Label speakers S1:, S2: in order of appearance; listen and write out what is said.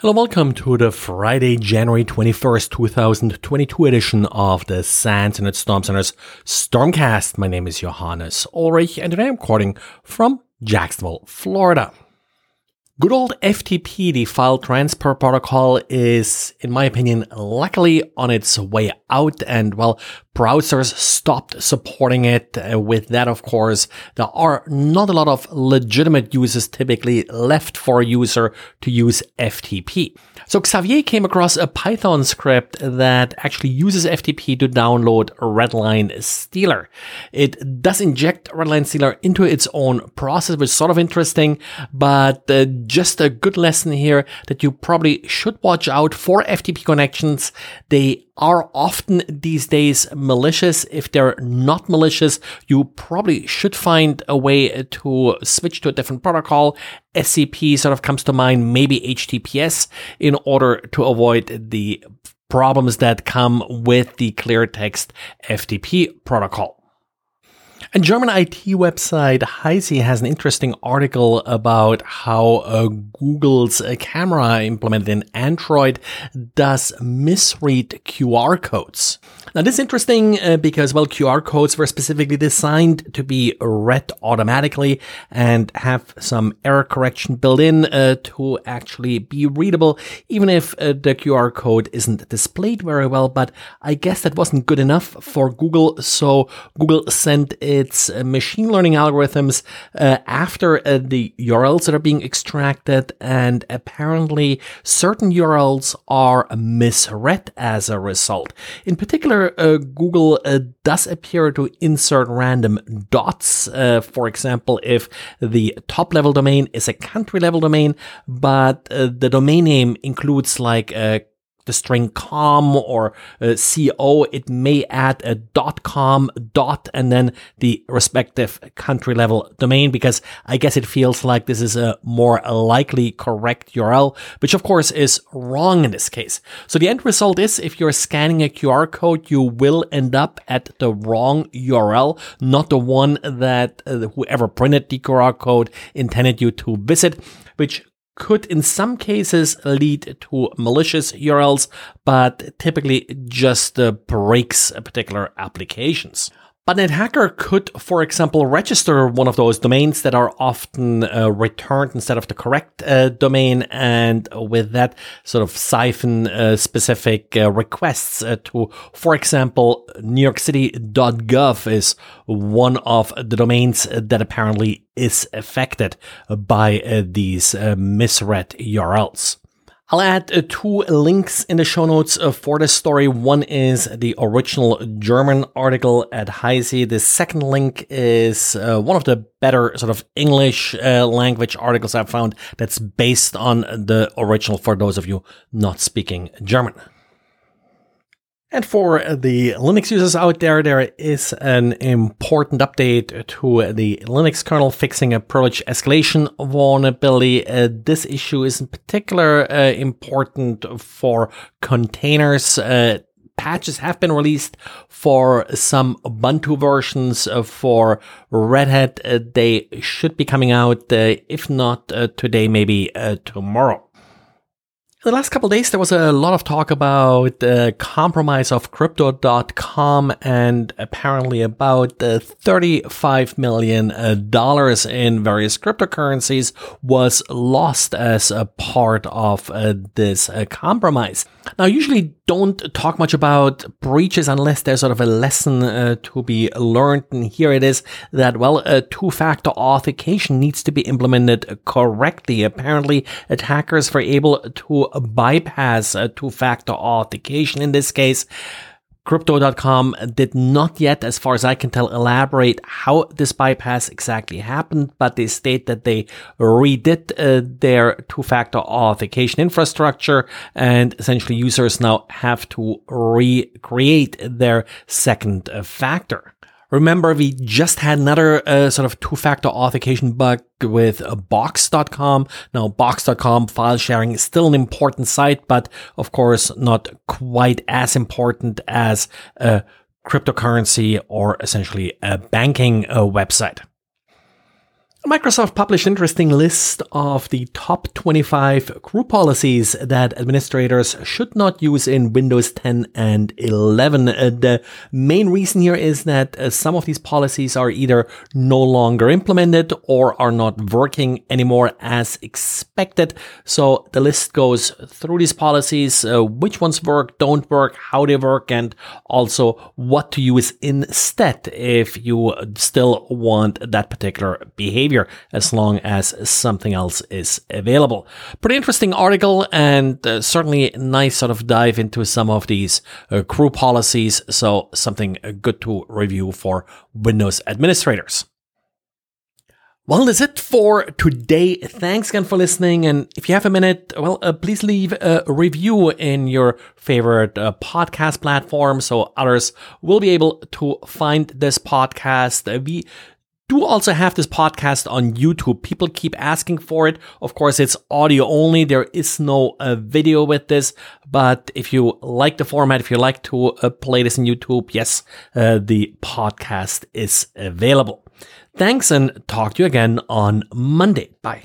S1: Hello, welcome to the Friday, January 21st, 2022 edition of the SANS Internet Storm Center's Stormcast. My name is Johannes Ulrich and today I'm recording from Jacksonville, Florida. Good old FTP, the file transfer protocol, is, in my opinion, luckily on its way out. And well, browsers stopped supporting it. Uh, with that, of course, there are not a lot of legitimate uses typically left for a user to use FTP. So Xavier came across a Python script that actually uses FTP to download Redline Stealer. It does inject Redline Stealer into its own process, which is sort of interesting, but uh, just a good lesson here that you probably should watch out for FTP connections. They are often these days malicious. If they're not malicious, you probably should find a way to switch to a different protocol. SCP sort of comes to mind, maybe HTTPS in order to avoid the problems that come with the clear text FTP protocol. A German IT website Heise has an interesting article about how uh, Google's uh, camera implemented in Android does misread QR codes. Now, this is interesting uh, because, well, QR codes were specifically designed to be read automatically and have some error correction built in uh, to actually be readable, even if uh, the QR code isn't displayed very well. But I guess that wasn't good enough for Google, so Google sent its uh, machine learning algorithms uh, after uh, the URLs that are being extracted, and apparently certain URLs are misread as a result. In particular, Google does appear to insert random dots. For example, if the top level domain is a country level domain, but uh, the domain name includes like a the string com or uh, co, it may add a dot com dot and then the respective country level domain because I guess it feels like this is a more likely correct URL, which of course is wrong in this case. So the end result is if you're scanning a QR code, you will end up at the wrong URL, not the one that uh, whoever printed the QR code intended you to visit, which could in some cases lead to malicious URLs, but typically just uh, breaks particular applications. But an hacker could, for example, register one of those domains that are often uh, returned instead of the correct uh, domain, and with that, sort of siphon uh, specific uh, requests uh, to, for example, NewYorkCity.gov is one of the domains that apparently is affected by uh, these misread URLs. I'll add uh, two links in the show notes uh, for this story. One is the original German article at Heise. The second link is uh, one of the better sort of English uh, language articles I've found that's based on the original for those of you not speaking German. And for the Linux users out there, there is an important update to the Linux kernel fixing a privilege escalation vulnerability. Uh, this issue is in particular uh, important for containers. Uh, patches have been released for some Ubuntu versions uh, for Red Hat. Uh, they should be coming out, uh, if not today, maybe tomorrow. The last couple days, there was a lot of talk about the compromise of crypto.com and apparently about uh, $35 million uh, in various cryptocurrencies was lost as a part of uh, this uh, compromise. Now, usually don't talk much about breaches unless there's sort of a lesson uh, to be learned. And here it is that, well, a two-factor authentication needs to be implemented correctly. Apparently, attackers were able to bypass a two-factor authentication in this case. Crypto.com did not yet, as far as I can tell, elaborate how this bypass exactly happened, but they state that they redid uh, their two-factor authentication infrastructure and essentially users now have to recreate their second factor. Remember, we just had another uh, sort of two-factor authentication bug with uh, Box.com. Now, Box.com file sharing is still an important site, but of course not quite as important as a cryptocurrency or essentially a banking uh, website. Microsoft published an interesting list of the top 25 group policies that administrators should not use in Windows 10 and 11. Uh, the main reason here is that uh, some of these policies are either no longer implemented or are not working anymore as expected. So the list goes through these policies, uh, which ones work, don't work, how they work, and also what to use instead if you still want that particular behavior behavior as long as something else is available. Pretty interesting article and uh, certainly nice sort of dive into some of these uh, group policies. So something good to review for Windows administrators. Well, that's it for today. Thanks again for listening. And if you have a minute, well, uh, please leave a review in your favorite uh, podcast platform so others will be able to find this podcast. Uh, we do also have this podcast on YouTube. People keep asking for it. Of course, it's audio only. There is no uh, video with this. But if you like the format, if you like to uh, play this in YouTube, yes, uh, the podcast is available. Thanks and talk to you again on Monday. Bye.